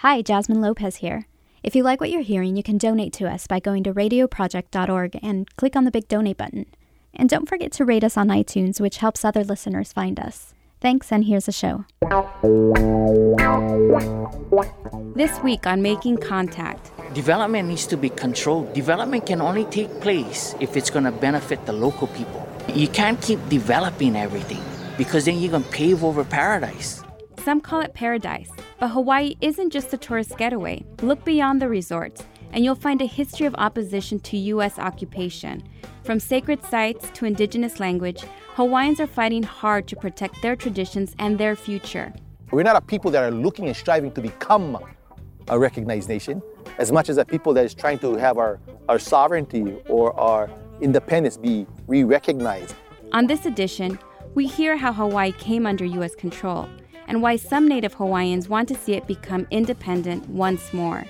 Hi, Jasmine Lopez here. If you like what you're hearing, you can donate to us by going to radioproject.org and click on the big donate button. And don't forget to rate us on iTunes, which helps other listeners find us. Thanks, and here's the show. This week on Making Contact. Development needs to be controlled. Development can only take place if it's going to benefit the local people. You can't keep developing everything because then you're going to pave over paradise. Some call it paradise, but Hawaii isn't just a tourist getaway. Look beyond the resorts, and you'll find a history of opposition to U.S. occupation. From sacred sites to indigenous language, Hawaiians are fighting hard to protect their traditions and their future. We're not a people that are looking and striving to become a recognized nation, as much as a people that is trying to have our, our sovereignty or our independence be re recognized. On this edition, we hear how Hawaii came under U.S. control and why some Native Hawaiians want to see it become independent once more.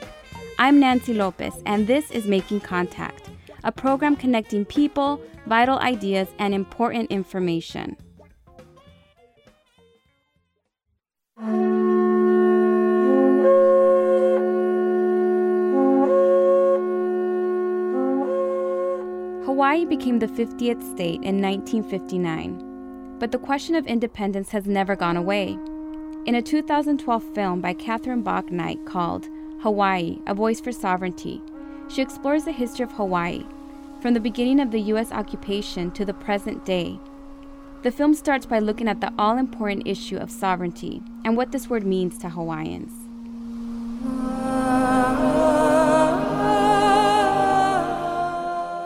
I'm Nancy Lopez, and this is Making Contact, a program connecting people, vital ideas, and important information. Hawaii became the 50th state in 1959, but the question of independence has never gone away. In a 2012 film by Catherine Bauknight called Hawaii A Voice for Sovereignty, she explores the history of Hawaii, from the beginning of the U.S. occupation to the present day. The film starts by looking at the all important issue of sovereignty and what this word means to Hawaiians.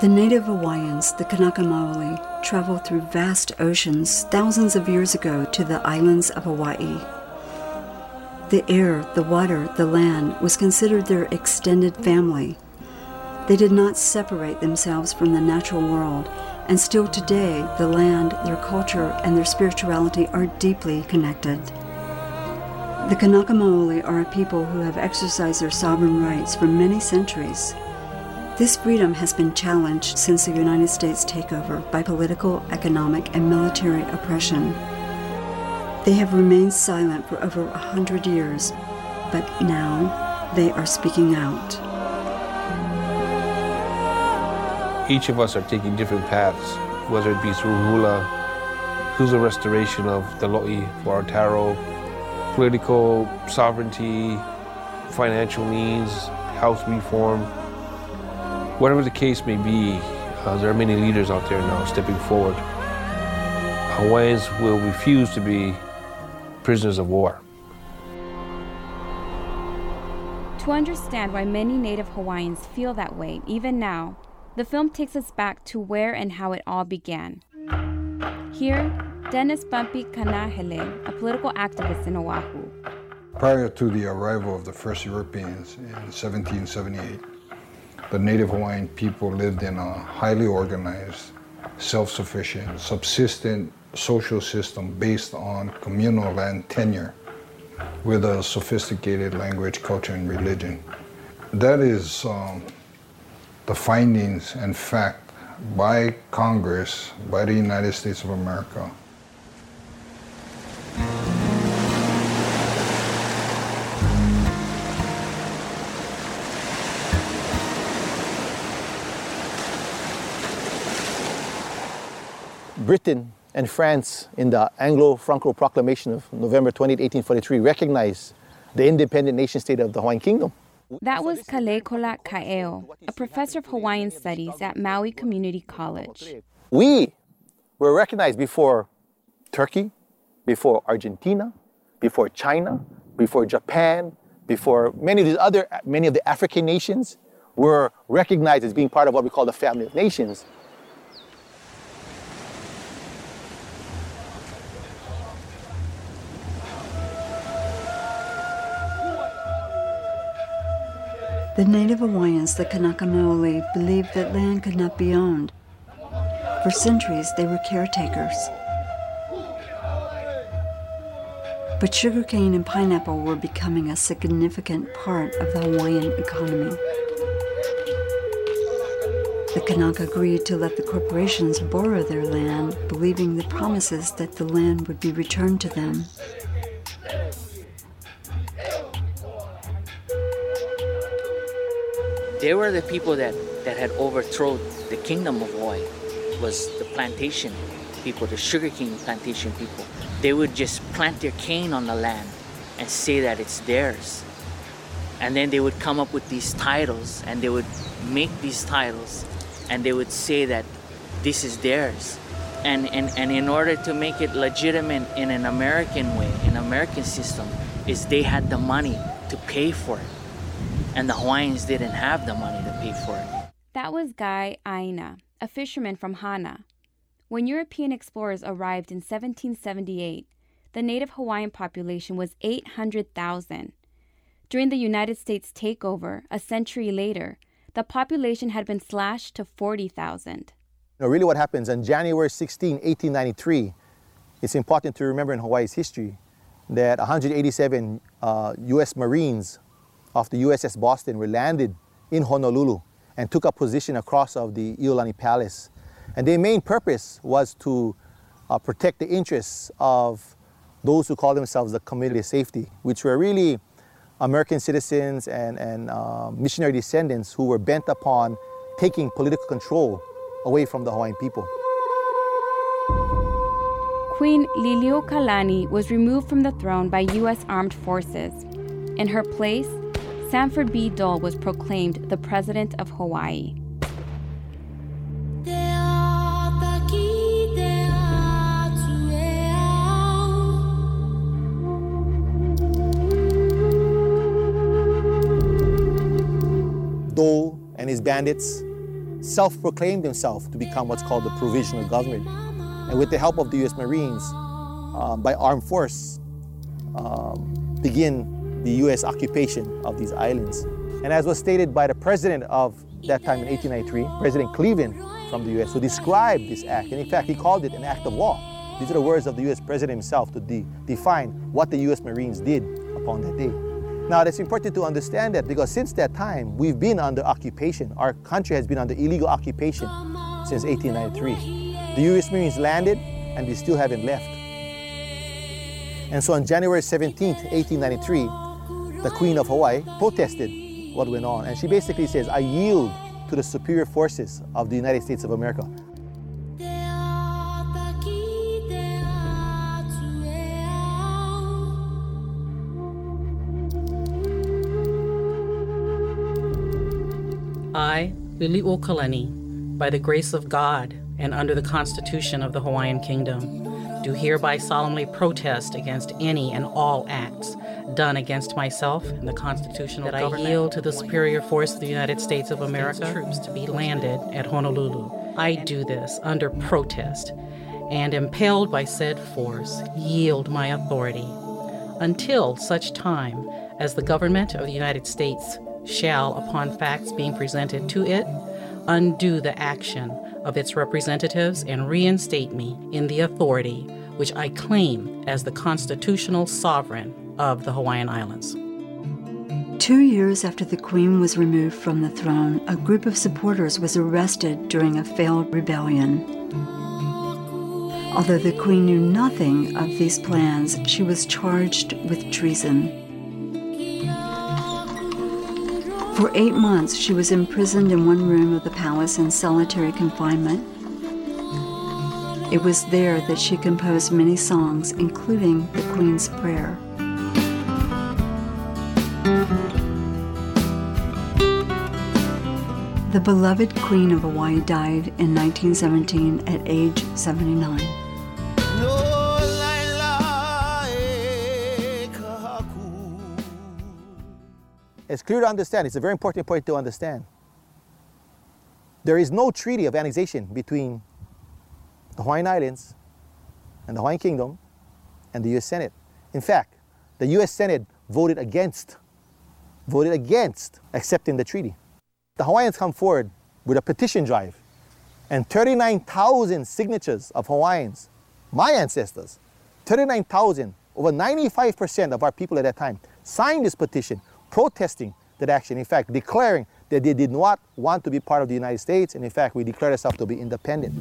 The native Hawaiians, the Kanaka Maoli, traveled through vast oceans thousands of years ago to the islands of Hawaii. The air, the water, the land was considered their extended family. They did not separate themselves from the natural world, and still today, the land, their culture, and their spirituality are deeply connected. The Kanaka Maoli are a people who have exercised their sovereign rights for many centuries. This freedom has been challenged since the United States takeover by political, economic, and military oppression. They have remained silent for over a hundred years, but now they are speaking out. Each of us are taking different paths, whether it be through hula, through the restoration of the lo'i for our taro, political sovereignty, financial needs, health reform. Whatever the case may be, uh, there are many leaders out there now stepping forward. Hawaiians will refuse to be prisoners of war. To understand why many Native Hawaiians feel that way, even now, the film takes us back to where and how it all began. Here, Dennis Bumpy Kanahele, a political activist in Oahu. Prior to the arrival of the first Europeans in 1778, the native Hawaiian people lived in a highly organized, self sufficient, subsistent social system based on communal land tenure with a sophisticated language, culture, and religion. That is um, the findings and fact by Congress, by the United States of America. Britain and France, in the Anglo Franco Proclamation of November 28, 1843, recognized the independent nation state of the Hawaiian Kingdom. That was Kaleikoa Kaeo, a professor of Hawaiian studies at Maui Community College. We were recognized before Turkey, before Argentina, before China, before Japan, before many of these other many of the African nations were recognized as being part of what we call the family of nations. The native Hawaiians, the Kanaka Maoli, believed that land could not be owned. For centuries, they were caretakers. But sugarcane and pineapple were becoming a significant part of the Hawaiian economy. The Kanaka agreed to let the corporations borrow their land, believing the promises that the land would be returned to them. They were the people that, that had overthrown the kingdom of Hawaii, was the plantation people, the sugarcane plantation people. They would just plant their cane on the land and say that it's theirs. And then they would come up with these titles and they would make these titles and they would say that this is theirs. And, and, and in order to make it legitimate in an American way, in an American system, is they had the money to pay for it. And the Hawaiians didn't have the money to pay for it. That was Guy Aina, a fisherman from Hana. When European explorers arrived in 1778, the native Hawaiian population was 800,000. During the United States takeover, a century later, the population had been slashed to 40,000. You know, really what happens on January 16, 1893, it's important to remember in Hawaii's history that 187 uh, U.S. Marines of the USS Boston were landed in Honolulu and took up position across of the Iolani Palace. And their main purpose was to uh, protect the interests of those who call themselves the Committee of Safety, which were really American citizens and, and uh, missionary descendants who were bent upon taking political control away from the Hawaiian people. Queen Liliuokalani was removed from the throne by U.S. armed forces. In her place, Sanford B. Dole was proclaimed the President of Hawaii. Dole and his bandits self proclaimed himself to become what's called the provisional government. And with the help of the US Marines, um, by armed force, um, begin the US occupation of these islands. And as was stated by the president of that time in 1893, President Cleveland from the US, who described this act, and in fact, he called it an act of war. These are the words of the US president himself to de define what the US Marines did upon that day. Now, it's important to understand that because since that time, we've been under occupation. Our country has been under illegal occupation since 1893. The U.S. Marines landed and they still haven't left. And so on January 17, 1893, the Queen of Hawaii protested what went on. And she basically says, I yield to the superior forces of the United States of America. I, Liliuokalani, by the grace of God and under the Constitution of the Hawaiian Kingdom, do hereby solemnly protest against any and all acts done against myself and the constitutional that government. I yield to the superior force of the United States of America troops to be landed at Honolulu. I do this under protest and impelled by said force yield my authority until such time as the government of the United States shall, upon facts being presented to it, undo the action of its representatives and reinstate me in the authority which I claim as the constitutional sovereign of the Hawaiian Islands. Two years after the Queen was removed from the throne, a group of supporters was arrested during a failed rebellion. Although the Queen knew nothing of these plans, she was charged with treason. For eight months, she was imprisoned in one room of the palace in solitary confinement. It was there that she composed many songs, including the Queen's Prayer. The beloved Queen of Hawaii died in 1917 at age 79. It's clear to understand, it's a very important point to understand. There is no treaty of annexation between the Hawaiian Islands and the Hawaiian Kingdom and the US Senate. In fact, the US Senate voted against, voted against accepting the treaty. The Hawaiians come forward with a petition drive and 39,000 signatures of Hawaiians, my ancestors, 39,000, over 95% of our people at that time signed this petition protesting that action, in fact, declaring that they did not want to be part of the United States, and in fact, we declared ourselves to be independent.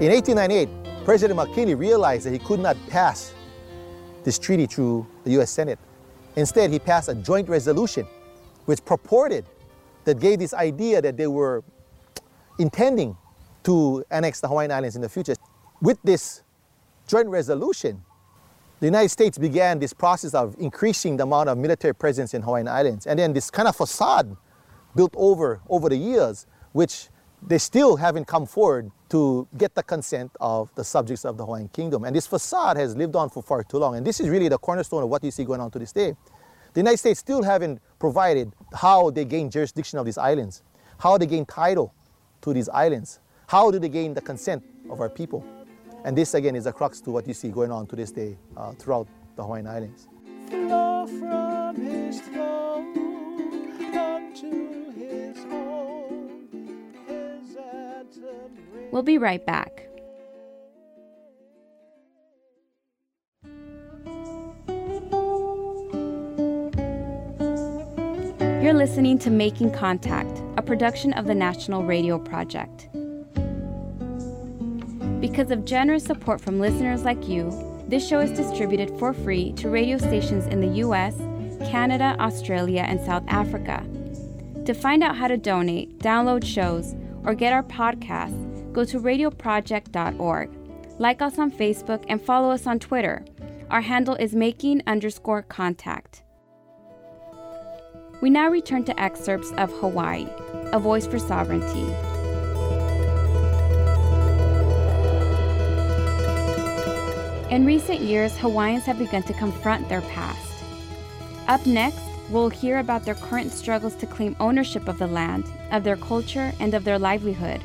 In 1898, President McKinley realized that he could not pass this treaty through the US Senate. Instead, he passed a joint resolution which purported that gave this idea that they were intending to annex the Hawaiian Islands in the future. With this joint resolution, the United States began this process of increasing the amount of military presence in Hawaiian Islands. And then this kind of facade built over over the years, which they still haven't come forward to get the consent of the subjects of the Hawaiian Kingdom. And this facade has lived on for far too long. And this is really the cornerstone of what you see going on to this day. The United States still haven't provided how they gain jurisdiction of these islands, how they gain title to these islands, how do they gain the consent of our people. And this again is a crux to what you see going on to this day uh, throughout the Hawaiian Islands. We'll be right back. You're listening to Making Contact, a production of the National Radio Project. Because of generous support from listeners like you, this show is distributed for free to radio stations in the US, Canada, Australia, and South Africa. To find out how to donate, download shows, or get our podcasts, go to radioproject.org. Like us on Facebook and follow us on Twitter. Our handle is making underscore contact. We now return to excerpts of Hawaii, A Voice for Sovereignty. In recent years, Hawaiians have begun to confront their past. Up next, we'll hear about their current struggles to claim ownership of the land, of their culture, and of their livelihood.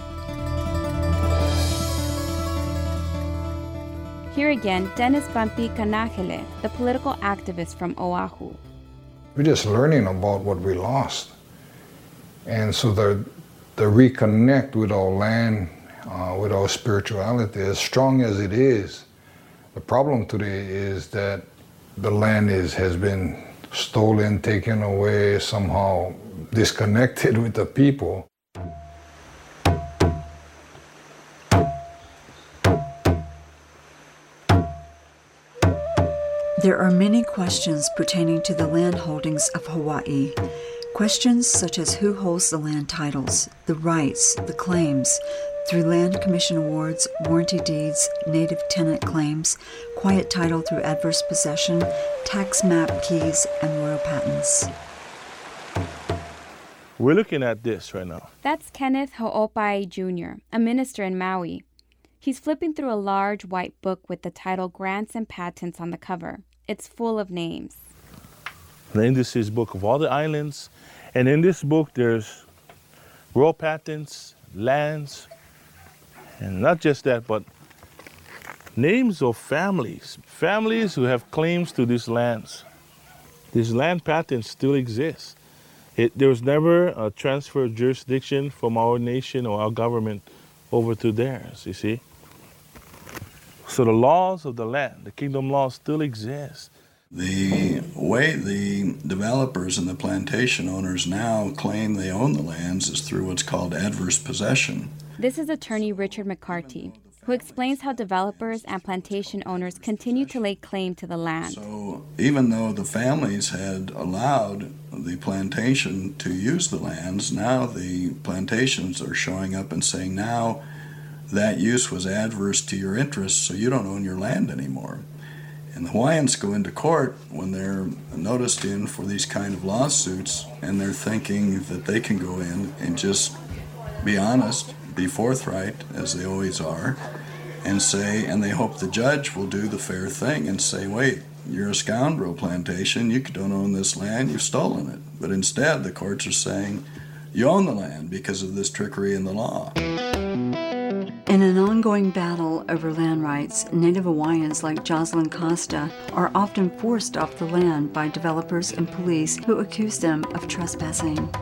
Here again, Dennis Bumpy Kanahele, the political activist from Oahu. We're just learning about what we lost. And so the, the reconnect with our land, uh, with our spirituality, as strong as it is, the problem today is that the land is, has been stolen, taken away, somehow disconnected with the people. There are many questions pertaining to the land holdings of Hawaii. Questions such as who holds the land titles, the rights, the claims, through land commission awards, warranty deeds, native tenant claims, quiet title through adverse possession, tax map keys, and royal patents. We're looking at this right now. That's Kenneth Ho'opai Jr., a minister in Maui. He's flipping through a large white book with the title Grants and Patents on the cover. It's full of names. And this is book of all the islands. And in this book, there's royal patents, lands, and not just that, but names of families, families who have claims to these lands. These land patents still exist. It, there was never a transfer of jurisdiction from our nation or our government over to theirs, you see. So the laws of the land, the kingdom laws, still exist. The way the developers and the plantation owners now claim they own the lands is through what's called adverse possession. This is attorney Richard McCarty, who explains how developers and plantation owners continue to lay claim to the land. So, even though the families had allowed the plantation to use the lands, now the plantations are showing up and saying, now that use was adverse to your interests, so you don't own your land anymore. And the Hawaiians go into court when they're noticed in for these kind of lawsuits, and they're thinking that they can go in and just be honest, be forthright, as they always are, and say, and they hope the judge will do the fair thing and say, wait, you're a scoundrel plantation, you don't own this land, you've stolen it. But instead, the courts are saying, you own the land because of this trickery in the law. In an ongoing battle over land rights, Native Hawaiians like Jocelyn Costa are often forced off the land by developers and police who accuse them of trespassing.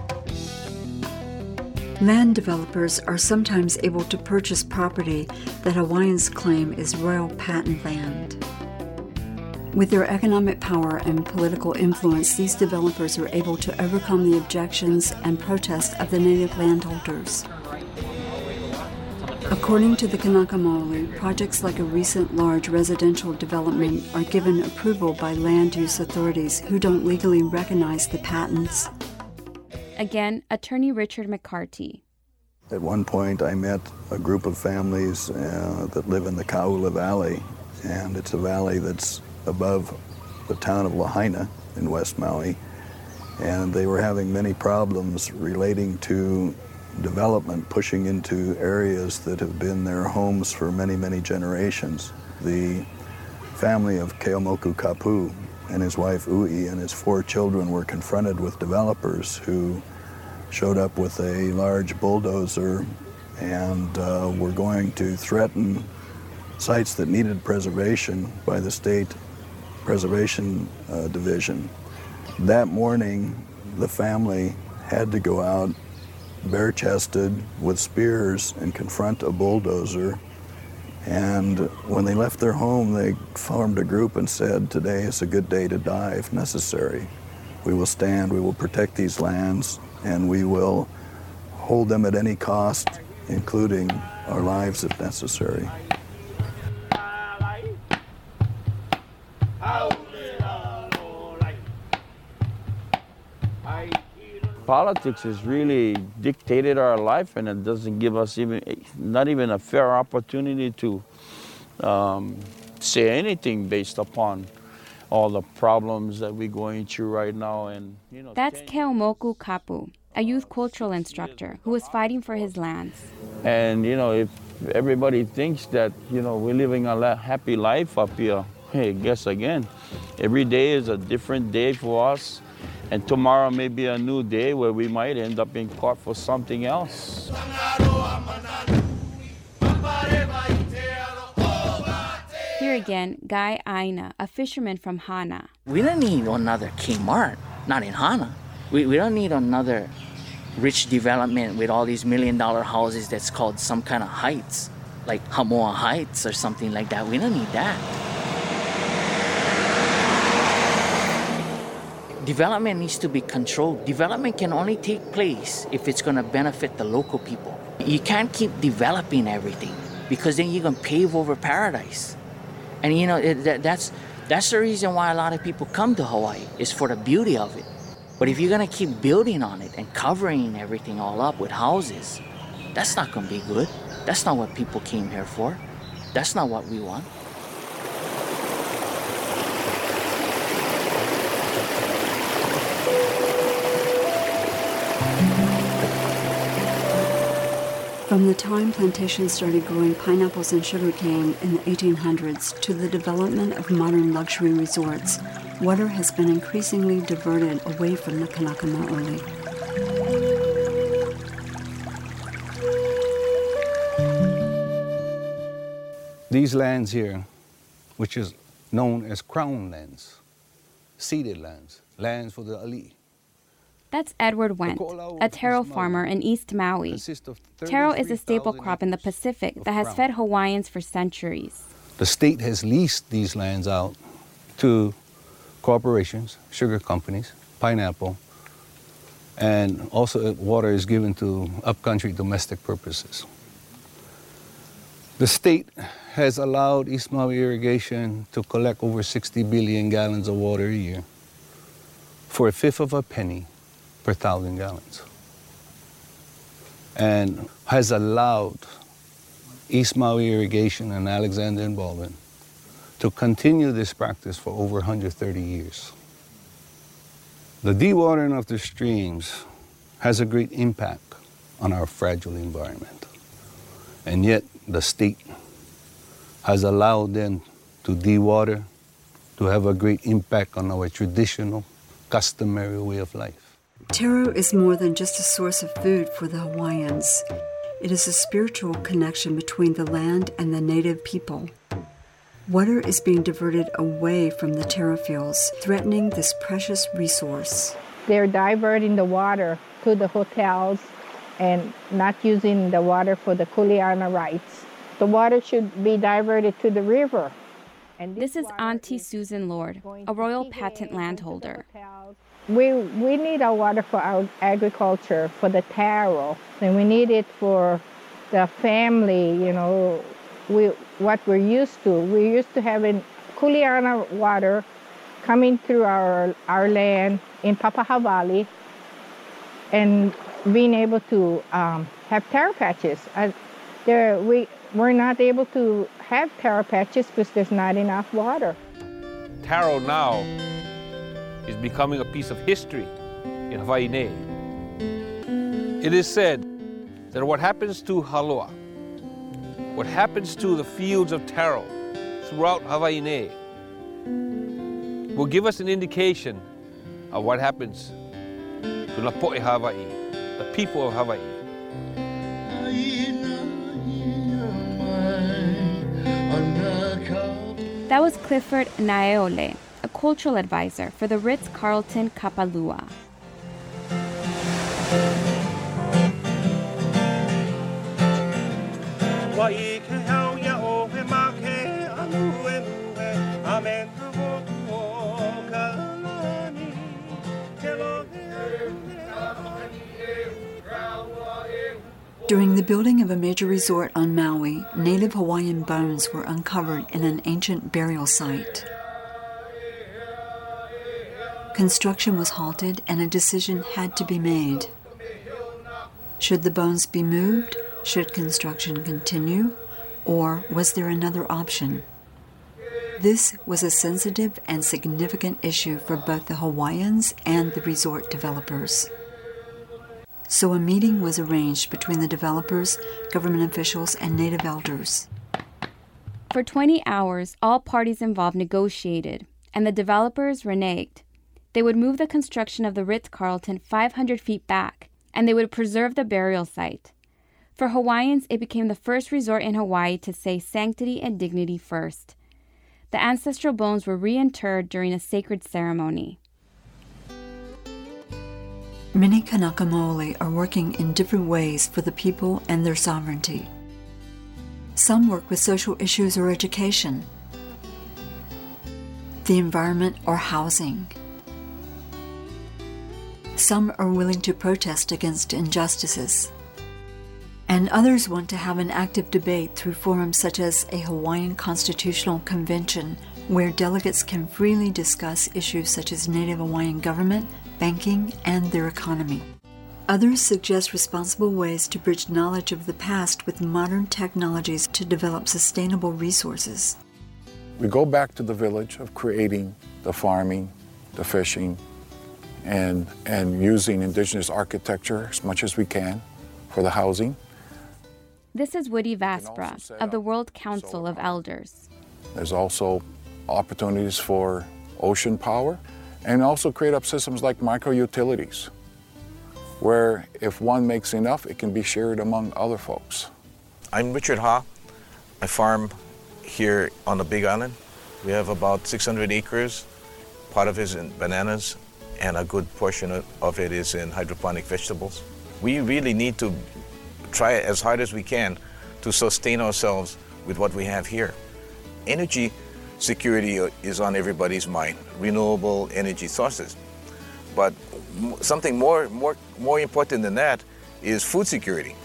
Land developers are sometimes able to purchase property that Hawaiians claim is royal patent land. With their economic power and political influence, these developers are able to overcome the objections and protests of the native landholders. According to the Kanaka Maoli, projects like a recent large residential development are given approval by land use authorities who don't legally recognize the patents. Again, attorney Richard McCarty. At one point, I met a group of families uh, that live in the Kauaula Valley, and it's a valley that's above the town of Lahaina in West Maui. And they were having many problems relating to development pushing into areas that have been their homes for many, many generations. The family of Ke'eaumoku Kapu and his wife Ui and his four children were confronted with developers who showed up with a large bulldozer and uh, were going to threaten sites that needed preservation by the state preservation uh, division. That morning, the family had to go out bare chested with spears and confront a bulldozer. And when they left their home, they formed a group and said, Today is a good day to die if necessary. We will stand, we will protect these lands, and we will hold them at any cost, including our lives if necessary. Politics has really dictated our life, and it doesn't give us even not even a fair opportunity to um, say anything based upon all the problems that we're going through right now. And you know, that's Ke'eaumoku Kapu, a youth cultural instructor who was fighting for his lands. And you know, if everybody thinks that you know we're living a happy life up here, hey, guess again, every day is a different day for us. And tomorrow may be a new day where we might end up in court for something else. Here again, Guy Aina, a fisherman from Hana. We don't need another Kmart, not in Hana. We, we don't need another rich development with all these million dollar houses that's called some kind of heights, like Hamoa Heights or something like that. We don't need that. Development needs to be controlled. Development can only take place if it's going to benefit the local people. You can't keep developing everything because then you're going to pave over paradise. And you know it, that, that's that's the reason why a lot of people come to Hawaii is for the beauty of it. But if you're going to keep building on it and covering everything all up with houses, that's not going to be good. That's not what people came here for. That's not what we want. From the time plantations started growing pineapples and sugarcane in the 1800s to the development of modern luxury resorts, water has been increasingly diverted away from the Kanaka Maoli. These lands here, which is known as crown lands, ceded lands, lands for the ali, that's Edward Wendt, a taro farmer in East Maui. Taro is a staple crop in the Pacific that has fed Hawaiians for centuries. The state has leased these lands out to corporations, sugar companies, pineapple, and also water is given to upcountry domestic purposes. The state has allowed East Maui Irrigation to collect over 60 billion gallons of water a year for a fifth of a penny per thousand gallons. And has allowed East Maui Irrigation and Alexander and Baldwin to continue this practice for over 130 years. The dewatering of the streams has a great impact on our fragile environment. And yet the state has allowed them to dewater, to have a great impact on our traditional, customary way of life. Taro is more than just a source of food for the Hawaiians. It is a spiritual connection between the land and the native people. Water is being diverted away from the taro fields, threatening this precious resource. They're diverting the water to the hotels and not using the water for the kuleana rights. The water should be diverted to the river. And this, this is Auntie Susan Lord, a royal patent landholder. We, we need our water for our agriculture, for the taro, and we need it for the family, you know, we what we're used to. We're used to having Kuleana water coming through our our land in Papaha Valley, and being able to um, have taro patches. There, we we're not able to have taro patches because there's not enough water. Taro now is becoming a piece of history in Hawaii. It is said that what happens to Haloa, what happens to the fields of taro throughout Hawaii will give us an indication of what happens to Lapo'e Hawaii, the people of Hawaii. That was Clifford Naeole, cultural advisor for the Ritz Carlton Kapalua. During the building of a major resort on Maui, native Hawaiian bones were uncovered in an ancient burial site. Construction was halted and a decision had to be made. Should the bones be moved? Should construction continue? Or was there another option? This was a sensitive and significant issue for both the Hawaiians and the resort developers. So a meeting was arranged between the developers, government officials, and native elders. For 20 hours, all parties involved negotiated, and the developers reneged. They would move the construction of the Ritz Carlton 500 feet back, and they would preserve the burial site. For Hawaiians, it became the first resort in Hawaii to say sanctity and dignity first. The ancestral bones were reinterred during a sacred ceremony. Many Kanaka Maoli are working in different ways for the people and their sovereignty. Some work with social issues or education, the environment or housing. Some are willing to protest against injustices. And others want to have an active debate through forums such as a Hawaiian Constitutional Convention, where delegates can freely discuss issues such as Native Hawaiian government, banking, and their economy. Others suggest responsible ways to bridge knowledge of the past with modern technologies to develop sustainable resources. We go back to the village of creating the farming, the fishing, and, and using indigenous architecture as much as we can for the housing. This is Woody Vaspra of the World Council of Elders. There's also opportunities for ocean power and also create up systems like micro utilities, where if one makes enough, it can be shared among other folks. I'm Richard Ha. I farm here on the Big Island. We have about 600 acres. Part of it is in bananas, and a good portion of it is in hydroponic vegetables. We really need to try as hard as we can to sustain ourselves with what we have here. Energy security is on everybody's mind, renewable energy sources. But something more, more, more important than that is food security.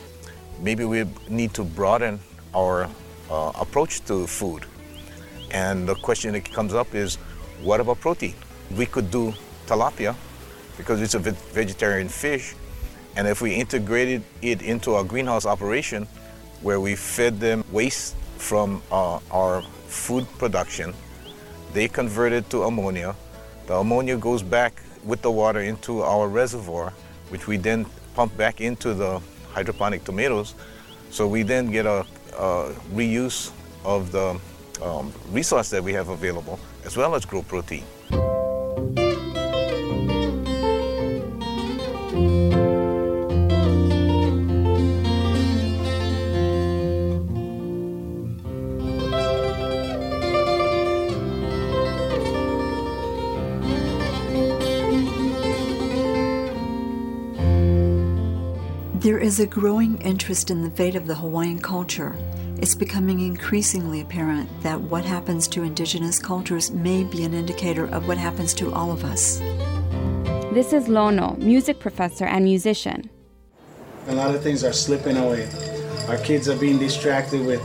Maybe we need to broaden our uh, approach to food. And the question that comes up is, what about protein? We could do tilapia because it's a vegetarian fish. And if we integrated it into our greenhouse operation, where we fed them waste from uh, our food production. They convert it to ammonia. The ammonia goes back with the water into our reservoir, which we then pump back into the hydroponic tomatoes. So we then get a, a reuse of the um, resource that we have available, as well as grow protein. There is a growing interest in the fate of the Hawaiian culture. It's becoming increasingly apparent that what happens to indigenous cultures may be an indicator of what happens to all of us. This is Lono, music professor and musician. A lot of things are slipping away. Our kids are being distracted with,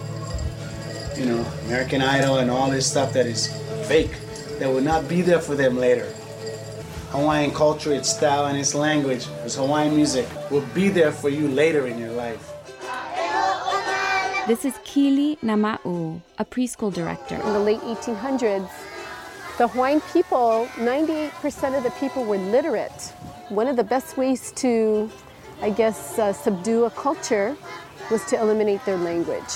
you know, American Idol and all this stuff that is fake, that will not be there for them later. Hawaiian culture, its style, and its language, its Hawaiian music will be there for you later in your life. This is Kili Nama'u, a preschool director. In the late 1800s, the Hawaiian people, 98% of the people were literate. One of the best ways to, I guess, uh, subdue a culture was to eliminate their language.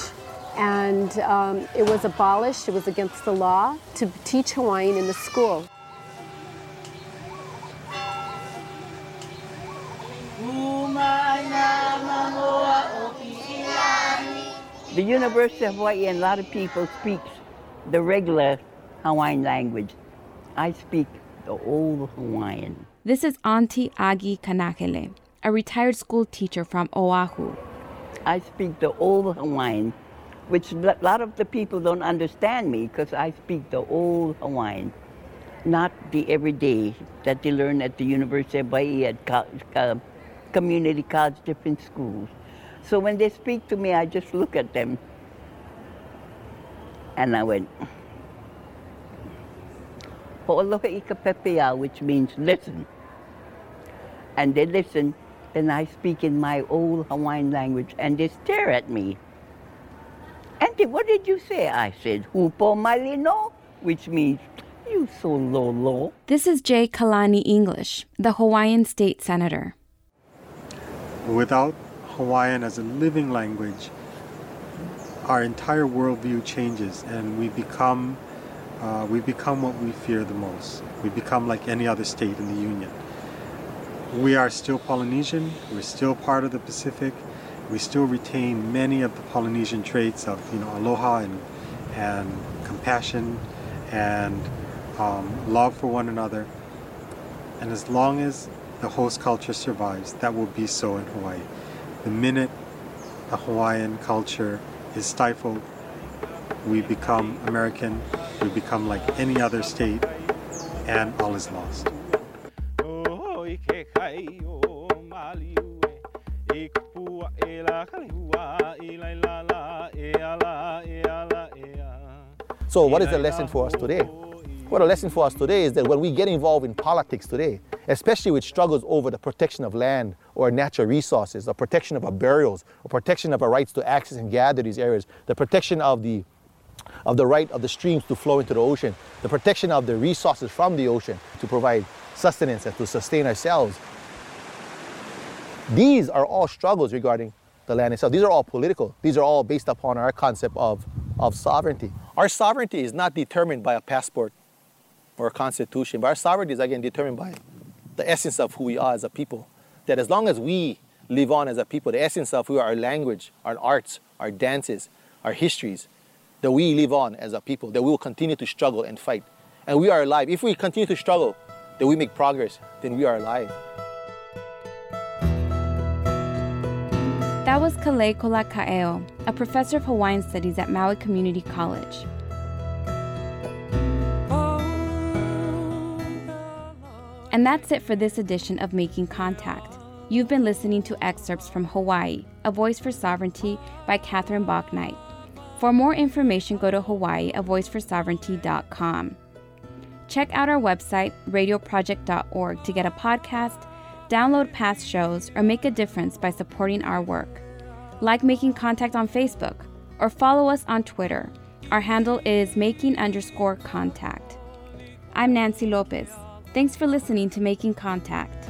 And um, it was abolished, it was against the law to teach Hawaiian in the school. The University of Hawaii and a lot of people speak the regular Hawaiian language. I speak the old Hawaiian. This is Auntie Agi Kanakele, a retired school teacher from Oahu. I speak the old Hawaiian, which a lot of the people don't understand me because I speak the old Hawaiian, not the everyday that they learn at the University of Hawaii at college, uh, community college, different schools. So when they speak to me, I just look at them and I went, Ho'oloha ikapepea, which means listen. And they listen, and I speak in my old Hawaiian language, and they stare at me. Auntie, what did you say? I said, Hupo malino, which means you so low low. This is Jay Kalani English, the Hawaiian state senator. Without Hawaiian as a living language, our entire worldview changes and we become uh, we become what we fear the most. We become like any other state in the Union. We are still Polynesian, we're still part of the Pacific, we still retain many of the Polynesian traits of you know aloha and, and compassion and um, love for one another. And as long as the host culture survives, that will be so in Hawaii. The minute the Hawaiian culture is stifled, we become American, we become like any other state, and all is lost. So, what is the lesson for us today? What a lesson for us today is that when we get involved in politics today, especially with struggles over the protection of land or natural resources, the protection of our burials, the protection of our rights to access and gather these areas, the protection of the of the right of the streams to flow into the ocean, the protection of the resources from the ocean to provide sustenance and to sustain ourselves. These are all struggles regarding the land itself. These are all political. These are all based upon our concept of, of sovereignty. Our sovereignty is not determined by a passport or a constitution, but our sovereignty is again determined by the essence of who we are as a people. That as long as we live on as a people, the essence of who our language, our arts, our dances, our histories, that we live on as a people, that we will continue to struggle and fight. And we are alive. If we continue to struggle, that we make progress, then we are alive. That was Kaleikoa Kaeo, a professor of Hawaiian Studies at Maui Community College. And that's it for this edition of Making Contact. You've been listening to excerpts from Hawaii, A Voice for Sovereignty by Catherine Bauknight. For more information, go to hawaiiavoiceforsovereignty.com. Check out our website, radioproject.org, to get a podcast, download past shows, or make a difference by supporting our work. Like Making Contact on Facebook, or follow us on Twitter. Our handle is making underscore contact. I'm Nancy Lopez. Thanks for listening to Making Contact.